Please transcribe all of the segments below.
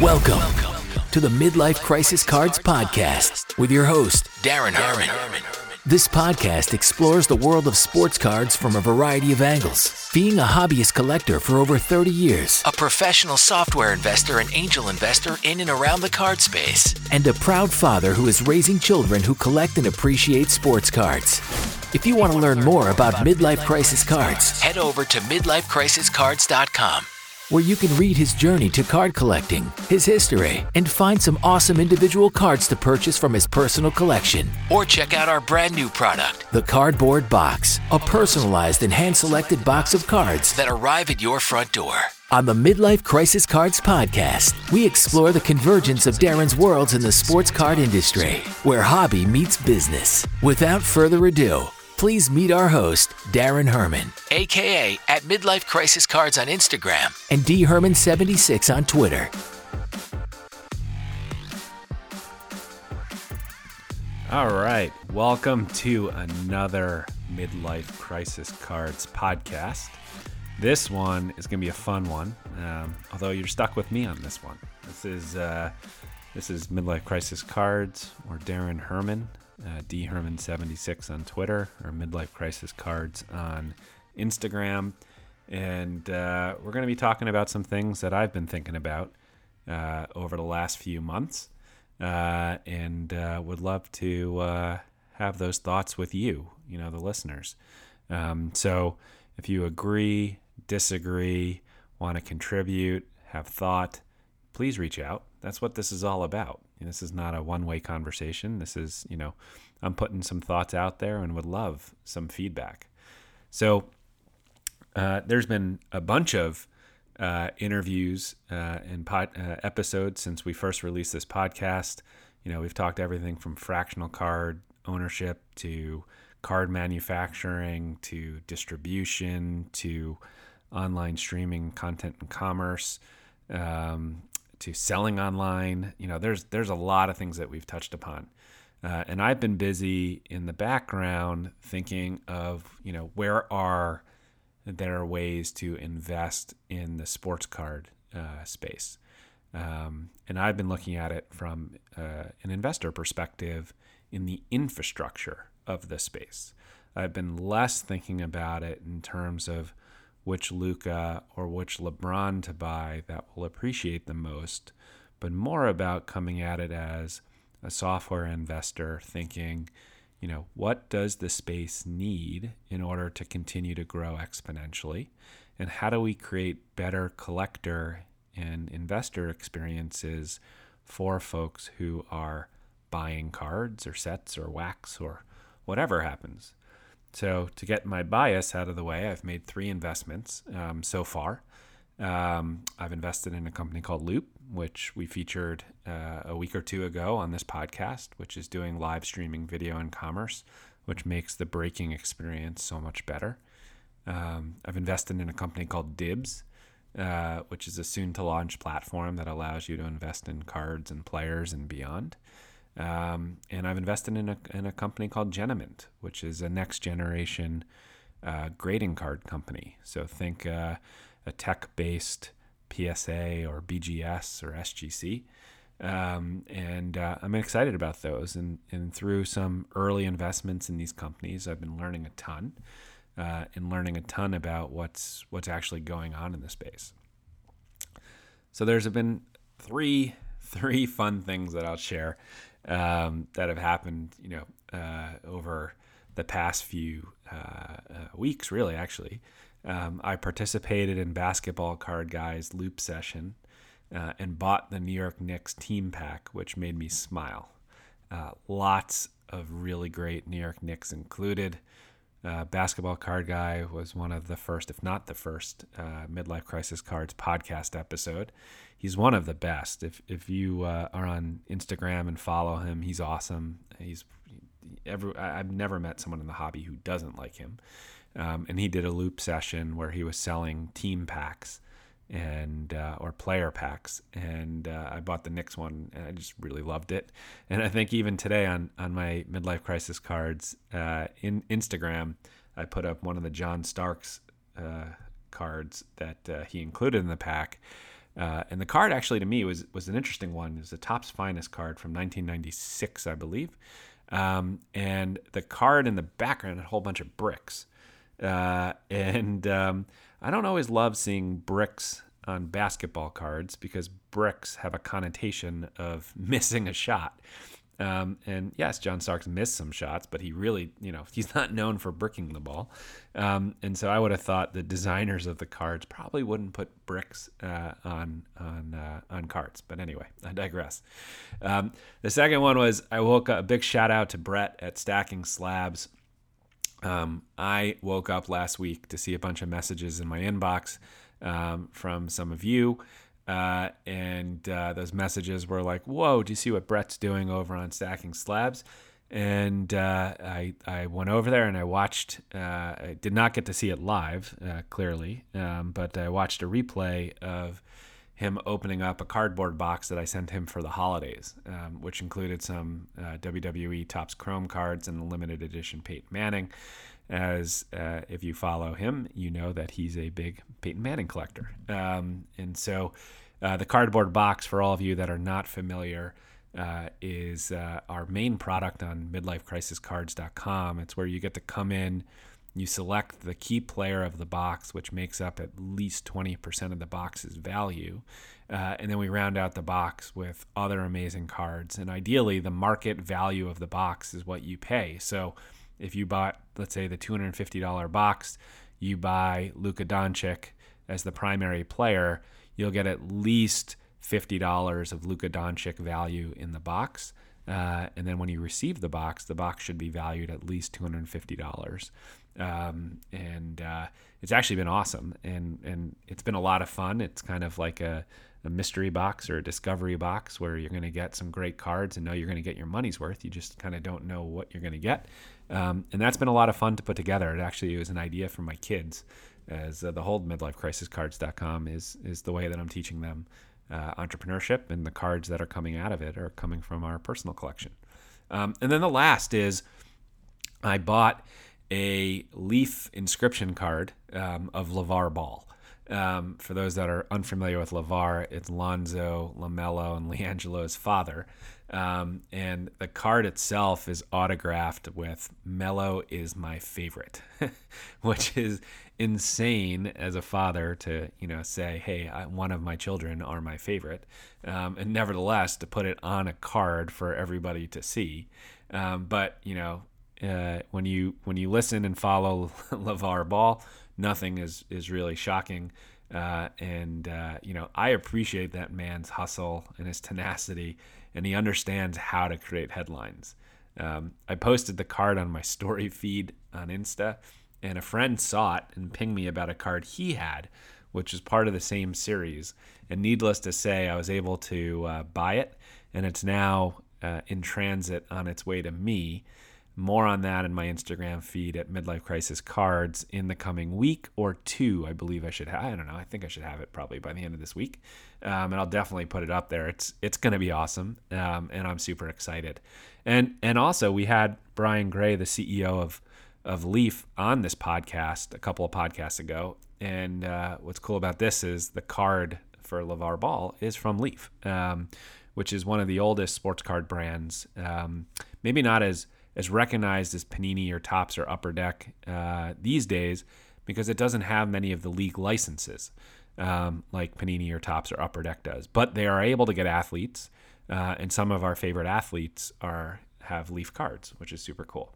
Welcome to the Midlife Crisis Cards Podcast with your host, Darren Herman. This podcast explores the world of sports cards from a variety of angles. Being a hobbyist collector for over 30 years, a professional software investor and angel investor in and around the card space, and a proud father who is raising children who collect and appreciate sports cards. If you want to learn more about midlife crisis cards, head over to midlifecrisiscards.com where you can read his journey to card collecting, his history, and find some awesome individual cards to purchase from his personal collection. Or check out our brand new product, the Cardboard Box, a personalized and hand selected box of cards that arrive at your front door. On the Midlife Crisis Cards podcast, we explore the convergence of Darren's worlds in the sports card industry, where hobby meets business. Without further ado, please meet our host, Darren Herman, aka at Midlife Crisis Cards on Instagram and D Herman76 on Twitter. All right, welcome to another Midlife Crisis Cards podcast. This one is going to be a fun one, um, although you're stuck with me on this one. This is uh, this is Midlife Crisis Cards or Darren Herman uh, dherman76 on Twitter or midlife crisis cards on Instagram. And uh, we're going to be talking about some things that I've been thinking about uh, over the last few months. Uh, and uh, would love to uh, have those thoughts with you, you know, the listeners. Um, so if you agree, disagree, want to contribute, have thought, please reach out. That's what this is all about. This is not a one way conversation. This is, you know, I'm putting some thoughts out there and would love some feedback. So uh, there's been a bunch of uh, interviews uh, and uh, episodes since we first released this podcast. You know, we've talked everything from fractional card ownership to card manufacturing to distribution to online streaming content and commerce. Um, to selling online. You know, there's there's a lot of things that we've touched upon. Uh, and I've been busy in the background thinking of, you know, where are there ways to invest in the sports card uh, space. Um, and I've been looking at it from uh, an investor perspective in the infrastructure of the space. I've been less thinking about it in terms of which Luka or which LeBron to buy that will appreciate the most, but more about coming at it as a software investor thinking, you know, what does the space need in order to continue to grow exponentially? And how do we create better collector and investor experiences for folks who are buying cards or sets or wax or whatever happens? So, to get my bias out of the way, I've made three investments um, so far. Um, I've invested in a company called Loop, which we featured uh, a week or two ago on this podcast, which is doing live streaming video and commerce, which makes the breaking experience so much better. Um, I've invested in a company called Dibs, uh, which is a soon to launch platform that allows you to invest in cards and players and beyond. Um, and I've invested in a, in a company called Genamint, which is a next generation uh, grading card company. So think uh, a tech based PSA or BGS or SGC. Um, and uh, I'm excited about those. And, and through some early investments in these companies, I've been learning a ton uh, and learning a ton about what's what's actually going on in the space. So there's been three three fun things that I'll share um, that have happened, you know, uh, over the past few uh, uh, weeks, really, actually. Um, I participated in Basketball Card Guys Loop Session uh, and bought the New York Knicks team pack, which made me smile. Uh, lots of really great New York Knicks included. Uh, Basketball Card Guy was one of the first, if not the first, uh, Midlife Crisis Cards podcast episode. He's one of the best. If if you uh, are on Instagram and follow him, he's awesome. He's every I've never met someone in the hobby who doesn't like him. Um, and he did a loop session where he was selling team packs and uh, or player packs, and uh, I bought the Knicks one, and I just really loved it. And I think even today on on my midlife crisis cards uh, in Instagram, I put up one of the John Starks uh, cards that uh, he included in the pack. Uh, and the card actually to me was was an interesting one. It was the Topps Finest card from 1996, I believe. Um, and the card in the background had a whole bunch of bricks. Uh, and um, I don't always love seeing bricks on basketball cards because bricks have a connotation of missing a shot. Um, and yes, John Starks missed some shots, but he really, you know, he's not known for bricking the ball. Um, and so I would have thought the designers of the cards probably wouldn't put bricks uh, on on uh, on cards. But anyway, I digress. Um, the second one was I woke up. A big shout out to Brett at Stacking Slabs. Um, I woke up last week to see a bunch of messages in my inbox um, from some of you. Uh, and uh, those messages were like, "Whoa, do you see what Brett's doing over on Stacking Slabs?" And uh, I I went over there and I watched. Uh, I did not get to see it live, uh, clearly, um, but I watched a replay of him opening up a cardboard box that I sent him for the holidays, um, which included some uh, WWE Topps Chrome cards and a limited edition Peyton Manning as uh, if you follow him, you know that he's a big Peyton Manning collector. Um, and so uh, the cardboard box, for all of you that are not familiar, uh, is uh, our main product on midlifecrisiscards.com. It's where you get to come in, you select the key player of the box, which makes up at least 20% of the box's value. Uh, and then we round out the box with other amazing cards. And ideally, the market value of the box is what you pay. So if you bought, let's say, the $250 box, you buy Luka Doncic as the primary player, you'll get at least $50 of Luka Doncic value in the box. Uh, and then when you receive the box, the box should be valued at least $250. Um, and uh, it's actually been awesome. And, and it's been a lot of fun. It's kind of like a, a mystery box or a discovery box where you're going to get some great cards and know you're going to get your money's worth. You just kind of don't know what you're going to get. Um, and that's been a lot of fun to put together. It actually was an idea from my kids, as uh, the whole midlifecrisiscards.com is is the way that I'm teaching them uh, entrepreneurship, and the cards that are coming out of it are coming from our personal collection. Um, and then the last is I bought a leaf inscription card um, of LeVar Ball. Um, for those that are unfamiliar with LeVar, it's Lonzo, LaMelo, and LiAngelo's father. Um, and the card itself is autographed with Melo is my favorite, which is insane as a father to, you know, say, hey, I, one of my children are my favorite. Um, and nevertheless, to put it on a card for everybody to see. Um, but, you know, uh, when you when you listen and follow LeVar Ball, nothing is is really shocking. Uh, and uh, you know, I appreciate that man's hustle and his tenacity, and he understands how to create headlines. Um, I posted the card on my story feed on Insta, and a friend saw it and pinged me about a card he had, which is part of the same series. And needless to say, I was able to uh, buy it, and it's now uh, in transit on its way to me. More on that in my Instagram feed at Midlife Crisis Cards in the coming week or two. I believe I should have. I don't know. I think I should have it probably by the end of this week, um, and I'll definitely put it up there. It's it's going to be awesome, um, and I'm super excited. And and also we had Brian Gray, the CEO of of Leaf, on this podcast a couple of podcasts ago. And uh, what's cool about this is the card for LeVar Ball is from Leaf, um, which is one of the oldest sports card brands. Um, maybe not as as recognized as Panini or Topps or Upper Deck uh, these days because it doesn't have many of the league licenses um, like Panini or Topps or Upper Deck does. But they are able to get athletes, uh, and some of our favorite athletes are have Leaf cards, which is super cool.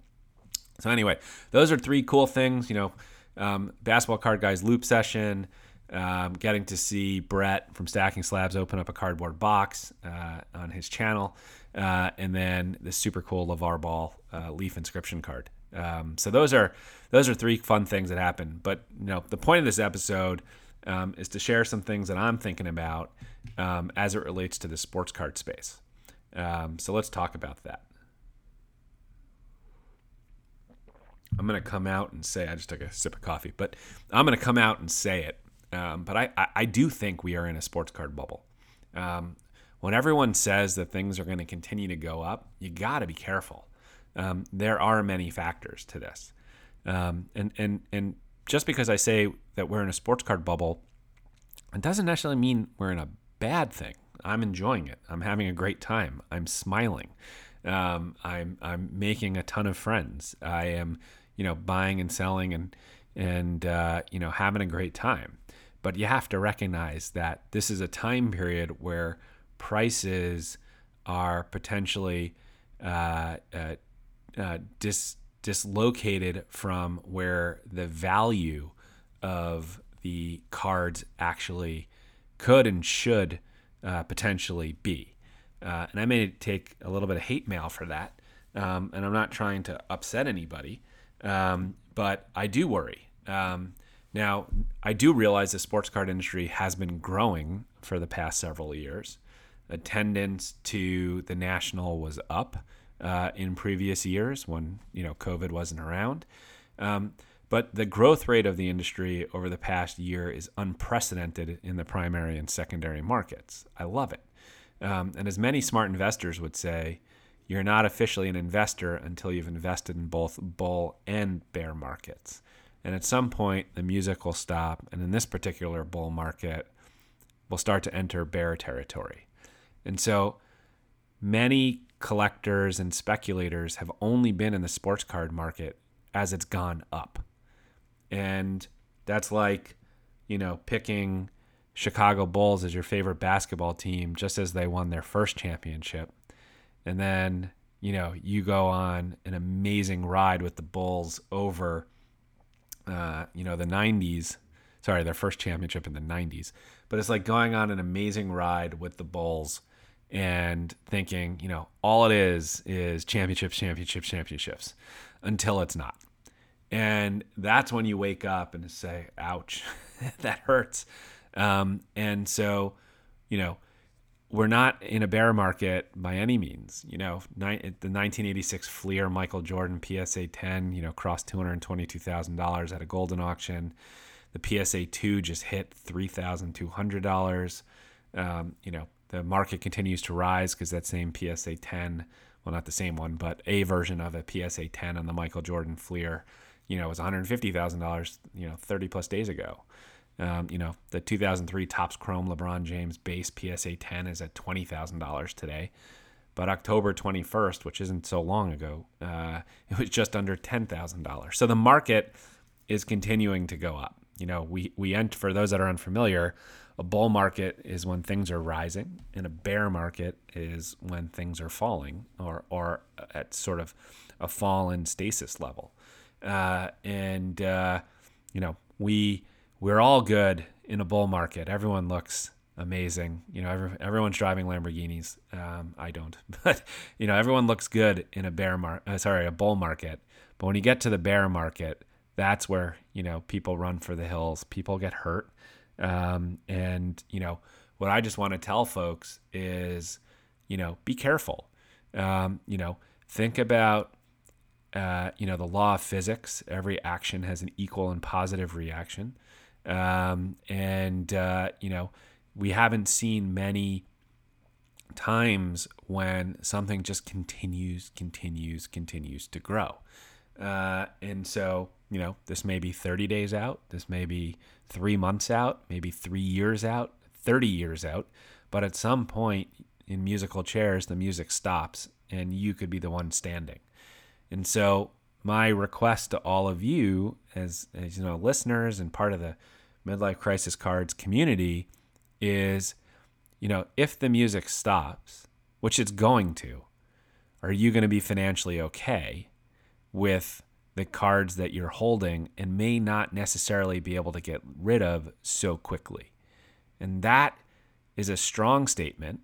So anyway, those are three cool things. You know, um, basketball card guys loop session. Um, getting to see Brett from Stacking Slabs open up a cardboard box uh, on his channel, uh, and then the super cool LeVar Ball uh, leaf inscription card. Um, so those are those are three fun things that happen. But you know, the point of this episode um, is to share some things that I'm thinking about um, as it relates to the sports card space. Um, so let's talk about that. I'm to come out and say, I just took a sip of coffee, but I'm to come out and say it. Um, but I, I, I, do think we are in a sports card bubble. Um, when everyone says that things are going to continue to go up, you got to be careful. Um, there are many factors to this. Um, and, and, and just because I say that we're in a sports card bubble it doesn't necessarily mean we're in a bad thing. I'm enjoying it. I'm having a great time. I'm smiling. Um, I'm I'm making a ton of friends. I am, you know, buying and selling and and uh, you know having a great time. But you have to recognize that this is a time period where prices are potentially uh, uh, uh dis, dislocated from where the value of the cards actually could and should uh, potentially be. Uh, and I may take a little bit of hate mail for that. Um, and I'm not trying to upset anybody, um, but I do worry. Um, now, I do realize the sports card industry has been growing for the past several years. Attendance to the national was up uh, in previous years when you know COVID wasn't around. Um, but the growth rate of the industry over the past year is unprecedented in the primary and secondary markets. I love it. Um, and as many smart investors would say, you're not officially an investor until you've invested in both bull and bear markets. And at some point, the music will stop. And in this particular bull market, we'll start to enter bear territory. And so many collectors and speculators have only been in the sports card market as it's gone up. And that's like, you know, picking Chicago Bulls as your favorite basketball team just as they won their first championship. And then, you know, you go on an amazing ride with the Bulls over, uh, you know, the 90s. Sorry, their first championship in the 90s. But it's like going on an amazing ride with the Bulls and thinking, you know, all it is is championships, championships, championships until it's not. And that's when you wake up and say, ouch, that hurts. Um, and so, you know, we're not in a bear market by any means. You know, ni- the 1986 Fleer Michael Jordan PSA 10, you know, crossed $222,000 at a Goldin auction. The PSA 2 just hit $3,200. Um, you know, the market continues to rise because that same PSA 10, well, not the same one, but a version of a PSA 10 on the Michael Jordan Fleer you know, was $150,000, you know, 30 plus days ago. Um, you know, the 2003 Topps Chrome LeBron James base PSA 10 is at $20,000 today. But October 21st, which isn't so long ago, uh, it was just under $10,000. So the market is continuing to go up. You know, we, we enter, for those that are unfamiliar, a bull market is when things are rising, and a bear market is when things are falling or, or at sort of a fall stasis level uh, and uh, you know we we're all good in a bull market. Everyone looks amazing. You know, every, everyone's driving Lamborghinis. Um, I don't, but you know, everyone looks good in a bear mar- uh, sorry, a bull market. But when you get to the bear market, that's where you know people run for the hills. People get hurt, um, and you know what I just want to tell folks is, you know, be careful. Um, you know, think about uh, you know, the law of physics. Every action has an equal and positive reaction. Um, and, uh, you know, we haven't seen many times when something just continues, continues, continues to grow. Uh, and so, you know, this may be 30 days out, this may be three months out, maybe three years out, 30 years out. But at some point in musical chairs, the music stops and you could be the one standing. And so my request to all of you as, as you know listeners and part of the midlife crisis cards community is you know if the music stops which it's going to are you going to be financially okay with the cards that you're holding and may not necessarily be able to get rid of so quickly and that is a strong statement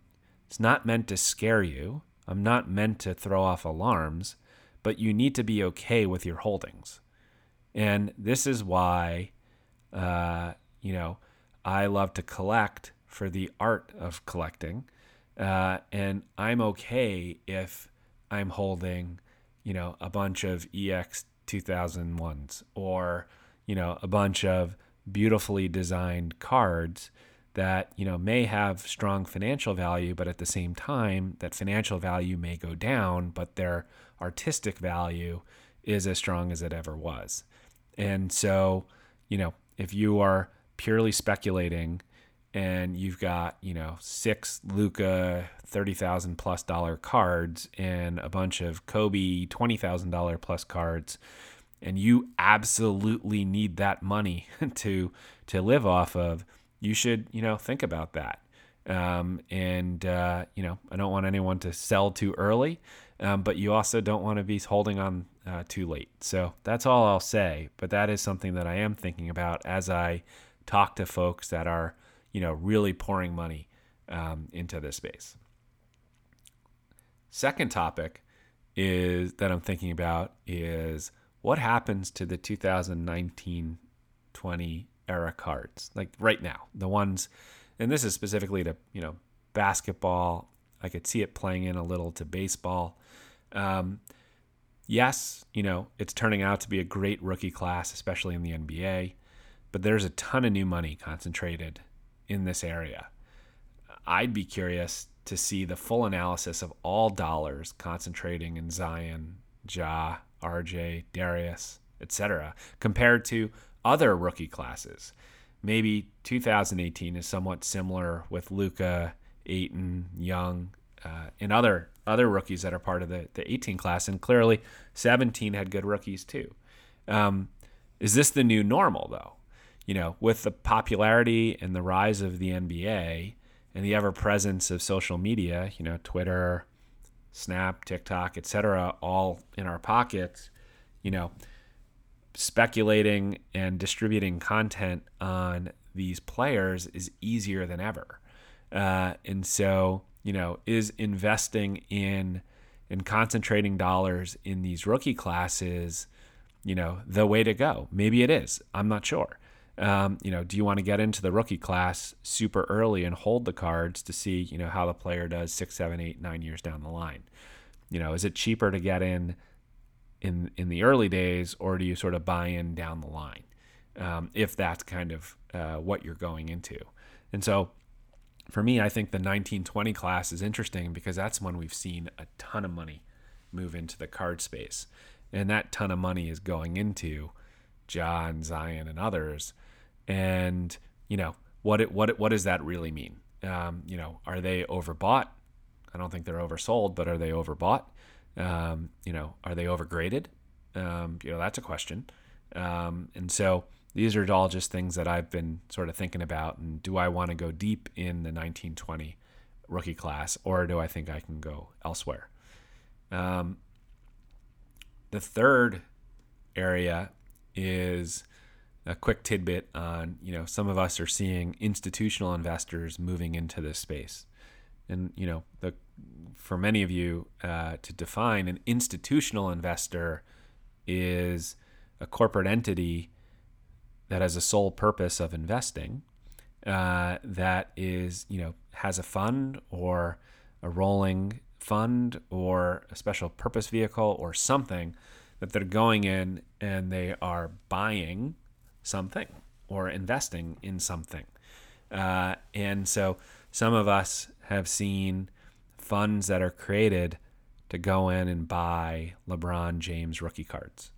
it's not meant to scare you i'm not meant to throw off alarms but you need to be okay with your holdings. And this is why, uh, you know, I love to collect for the art of collecting. Uh, and I'm okay if I'm holding, you know, a bunch of EX 2001s or, you know, a bunch of beautifully designed cards that, you know, may have strong financial value, but at the same time, that financial value may go down, but they're artistic value is as strong as it ever was. And so, you know, if you are purely speculating and you've got you know six Luka thirty thousand plus dollar cards and a bunch of Kobe twenty thousand dollar plus cards, and you absolutely need that money to to live off of, you should you know think about that. Um, and uh, you know I don't want anyone to sell too early, um, but you also don't want to be holding on uh, too late. So that's all I'll say. But that is something that I am thinking about as I talk to folks that are you know, really pouring money um, into this space. Second topic is that I'm thinking about is what happens to the 2019 20 era cards, like right now, the ones, and this is specifically to, you know, basketball. I could see it playing in a little to baseball. Um, yes, you know, it's turning out to be a great rookie class, especially in the NBA, but there's a ton of new money concentrated in this area. I'd be curious to see the full analysis of all dollars concentrating in Zion, Ja, RJ, Darius, etc., compared to other rookie classes. Maybe 2018 is somewhat similar with Luka, Ayton, Young, uh, and other other rookies that are part of the, the 18 class. And clearly, 17 had good rookies too. Um, is this the new normal, though? You know, with the popularity and the rise of the NBA and the ever presence of social media, you know, Twitter, Snap, TikTok, etc., all in our pockets, you know, speculating and distributing content on these players is easier than ever. Uh, and so, you know, is investing in and concentrating dollars in these rookie classes, you know, the way to go? Maybe it is. I'm not sure. Um, you know, do you want to get into the rookie class super early and hold the cards to see, you know, how the player does six, seven, eight, nine years down the line? You know, is it cheaper to get in in in the early days, or do you sort of buy in down the line? Um, if that's kind of uh, what you're going into, and so for me, I think the 1920 class is interesting because that's when we've seen a ton of money move into the card space, and that ton of money is going into John, Zion, and others and you know what it, what it, what does that really mean? Um, you know, are they overbought? I don't think they're oversold, but are they overbought? Um, you know, are they overgraded? Um, you know, that's a question. Um, and so these are all just things that I've been sort of thinking about. And do I want to go deep in the 1920 rookie class, or do I think I can go elsewhere? Um, the third area is a quick tidbit on you know some of us are seeing institutional investors moving into this space. And you know the for many of you uh, to define an institutional investor is a corporate entity that has a sole purpose of investing uh, that is you know has a fund or a rolling fund or a special purpose vehicle or something that they're going in and they are buying something or investing in something. Uh, and so some of us have seen funds that are created to go in and buy LeBron James rookie cards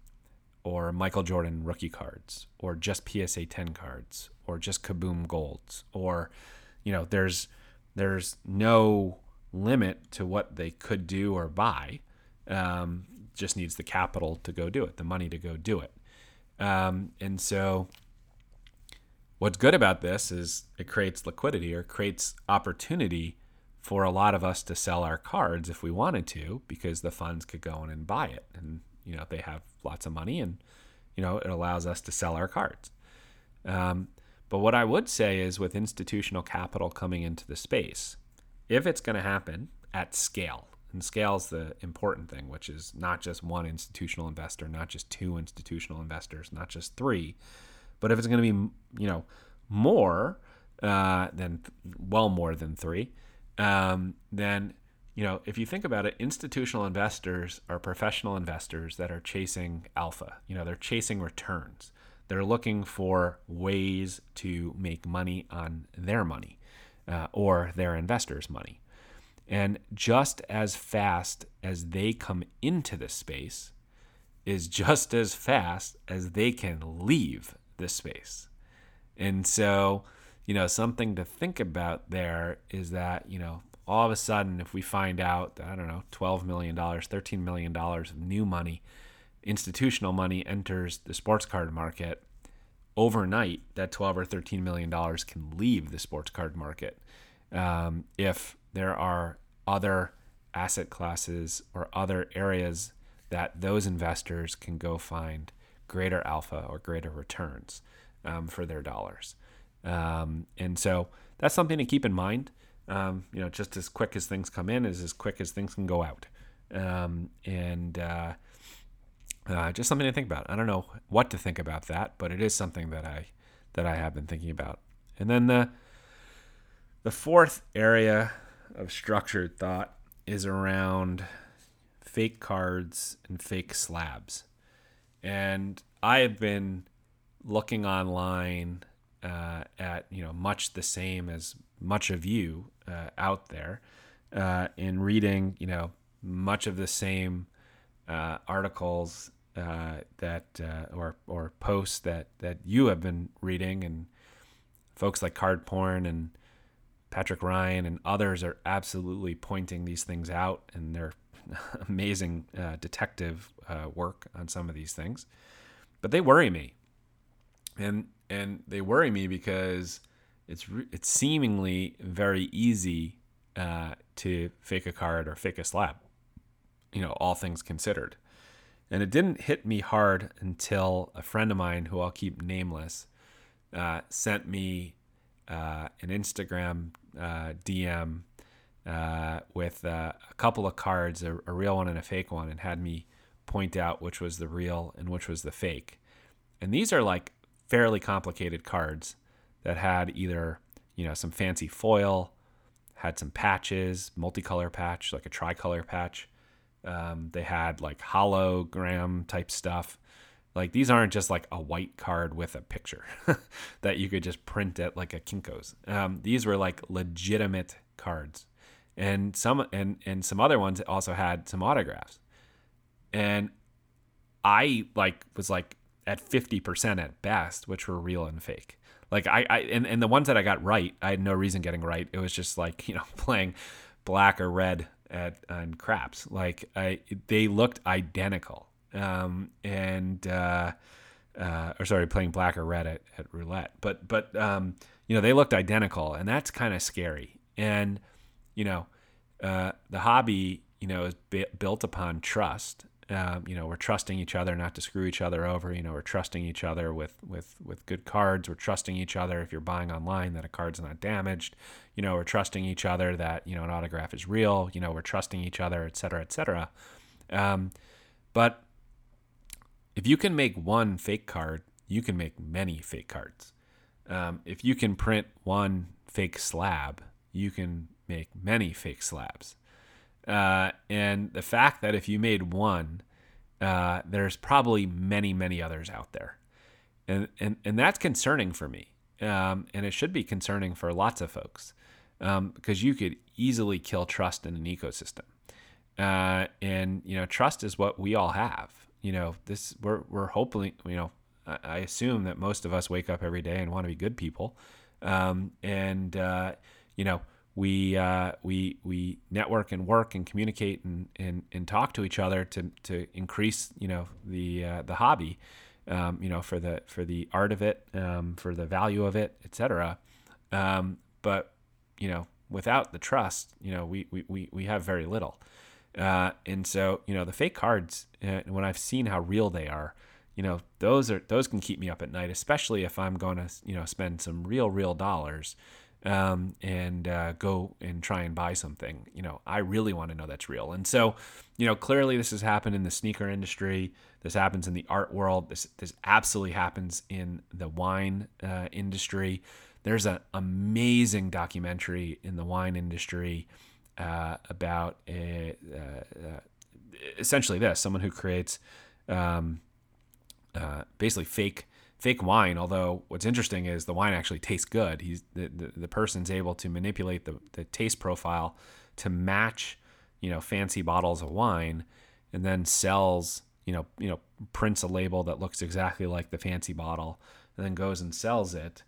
or Michael Jordan rookie cards or just PSA 10 cards or just Kaboom golds or you know there's there's no limit to what they could do or buy um, just needs the capital to go do it the money to go do it um, and so, what's good about this is it creates liquidity or creates opportunity for a lot of us to sell our cards if we wanted to, because the funds could go in and buy it. And, you know, they have lots of money and, you know, it allows us to sell our cards. Um, but what I would say is with institutional capital coming into the space, if it's going to happen at scale, and scale is the important thing, which is not just one institutional investor, not just two institutional investors, not just three, but if it's going to be, you know, more uh, than well more than three, um, then you know if you think about it, institutional investors are professional investors that are chasing alpha. You know, they're chasing returns. They're looking for ways to make money on their money uh, or their investors' money. And just as fast as they come into this space is just as fast as they can leave this space. And so, you know, something to think about there is that, you know, all of a sudden, if we find out I don't know, $12 million, $13 million of new money, institutional money enters the sports card market, overnight, that 12 or $13 million can leave the sports card market. Um, if there are other asset classes or other areas that those investors can go find greater alpha or greater returns um, for their dollars. Um, and so that's something to keep in mind. Um, you know, just as quick as things come in is as quick as things can go out. Um, and uh, uh, just something to think about. I don't know what to think about that, but it is something that I that I have been thinking about. And then the the fourth area of structured thought is around fake cards and fake slabs. And I have been looking online uh, at you know much the same as much of you uh, out there, uh, in reading you know much of the same uh, articles uh, that uh, or or posts that that you have been reading, and folks like Card Porn and Patrick Ryan and others are absolutely pointing these things out, and they're amazing detective work on some of these things, but they worry me and and they worry me because it's it's seemingly very easy uh, to fake a card or fake a slab. You know, all things considered. And it didn't hit me hard until a friend of mine, who I'll keep nameless, uh, sent me uh, an Instagram uh, DM uh, with uh, a couple of cards, a, a real one and a fake one, and had me point out which was the real and which was the fake. And these are like fairly complicated cards that had either you know some fancy foil, had some patches, multicolor patch like a tricolor patch. Um, they had like hologram type stuff. Like these aren't just like a white card with a picture that you could just print at like a Kinko's. Um, these were like legitimate cards, and some and and some other ones also had some autographs. And I like was like at 50% at best, which were real and fake. Like I, I and, and the ones that I got right, I had no reason getting right. It was just like, you know, playing black or red at on craps. Like I they looked identical. Um and uh uh, or sorry, playing black or red at, at roulette. But but um, you know they looked identical, and that's kind of scary. And you know, uh, the hobby you know is b- built upon trust, um, you know, we're trusting each other not to screw each other over. You know, we're trusting each other with with with good cards. We're trusting each other if you're buying online that a card's not damaged. You know, we're trusting each other that you know an autograph is real. You know, we're trusting each other, et cetera, et cetera. Um, but if you can make one fake card, you can make many fake cards. Um, if you can print one fake slab, you can make many fake slabs. Uh, and the fact that if you made one, uh, there's probably many, many others out there. And, and, and that's concerning for me. Um, and it should be concerning for lots of folks um, because you could easily kill trust in an ecosystem. Uh, and, you know, trust is what we all have. You know, this we're, we're hopefully, you know, I assume that most of us wake up every day and want to be good people. Um, and, uh, you know, we uh, we we network and work and communicate and, and, and talk to each other to, to increase you know the uh, the hobby um, you know for the for the art of it um, for the value of it etc um, but you know without the trust you know we we, we, we have very little uh, and so you know the fake cards uh, when I've seen how real they are you know those are those can keep me up at night especially if I'm going to you know spend some real real dollars um, and uh, go and try and buy something. You know, I really want to know that's real. And so, you know, clearly this has happened in the sneaker industry. This happens in the art world. This this absolutely happens in the wine uh, industry. There's an amazing documentary in the wine industry uh, about a, uh, uh, essentially this: someone who creates um, uh, basically fake fake wine. Although what's interesting is the wine actually tastes good. He's the, the, the person's able to manipulate the, the taste profile to match, you know, fancy bottles of wine, and then sells, you know, you know, prints a label that looks exactly like the fancy bottle, and then goes and sells it.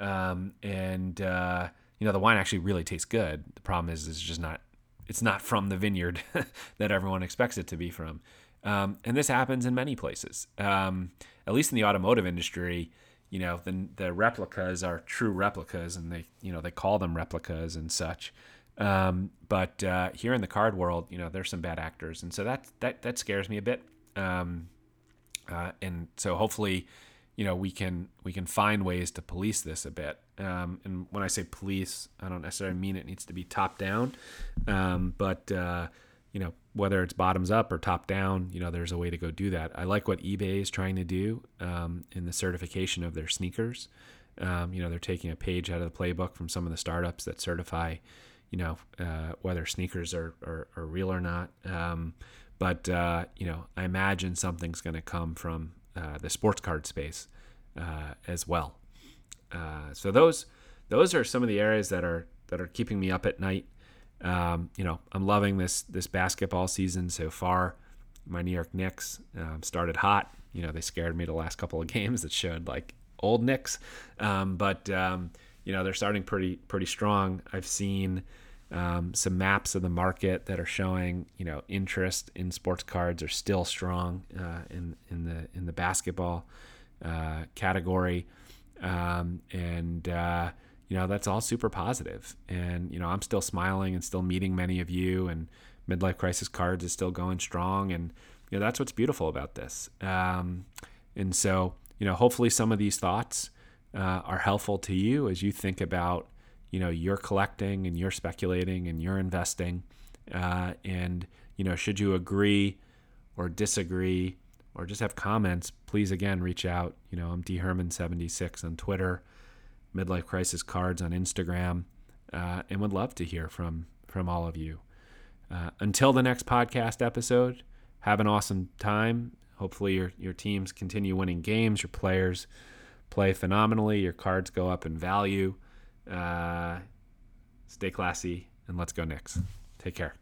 um, and uh, you know the wine actually really tastes good. The problem is it's just not it's not from the vineyard that everyone expects it to be from. Um, and this happens in many places. Um, at least in the automotive industry, you know, the, the replicas are true replicas, and they you know they call them replicas and such. Um, but uh, here in the card world, you know, there's some bad actors, and so that that that scares me a bit. Um, uh, and so hopefully, you know, we can we can find ways to police this a bit. Um, and when I say police, I don't necessarily mean it needs to be top down, um, but uh, you know, whether it's bottoms up or top down, you know, there's a way to go do that. I like what eBay is trying to do um, in the certification of their sneakers. Um, you know, they're taking a page out of the playbook from some of the startups that certify, you know, uh, whether sneakers are, are, are, real or not. Um, but uh, you know, I imagine something's going to come from uh, the sports card space uh, as well. Uh, so those those are some of the areas that are that are keeping me up at night. Um, you know, I'm loving this this basketball season so far. My New York Knicks um, started hot. You know, they scared me the last couple of games that showed like old Knicks, um, but um, you know they're starting pretty pretty strong. I've seen um, some maps of the market that are showing, you know, interest in sports cards are still strong uh, in in the in the basketball uh, category, um, and uh, you know that's all super positive. And you know, I'm still smiling and still meeting many of you, and midlife crisis cards is still going strong, and you know that's what's beautiful about this. Um, and so, you know, hopefully some of these thoughts uh, are helpful to you as you think about you know you're collecting and you're speculating and you're investing uh, and you know should you agree or disagree or just have comments please again reach out. You know i'm dherman76 on twitter midlife crisis cards on instagram uh, and would love to hear from from all of you. Uh, until the next podcast episode have an awesome time. Hopefully your, your teams continue winning games your players play phenomenally your cards go up in value uh, stay classy, and let's go Knicks. Take care.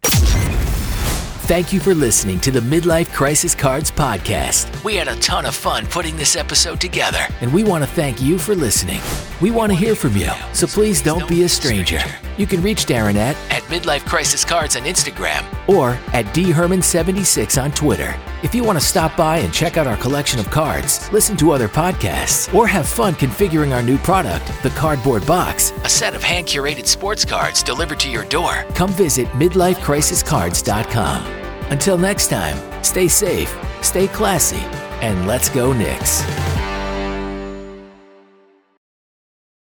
Thank you for listening to the Midlife Crisis Cards podcast. We had a ton of fun putting this episode together, and we want to thank you for listening. We want to hear from you, so please don't be a stranger. You can reach Darren at, at Midlife Crisis Cards on Instagram or at dherman76 on Twitter. If you want to stop by and check out our collection of cards, listen to other podcasts, or have fun configuring our new product, the Cardboard Box, a set of hand curated sports cards delivered to your door, come visit midlifecrisiscards.com. Until next time, stay safe, stay classy, and let's go Knicks.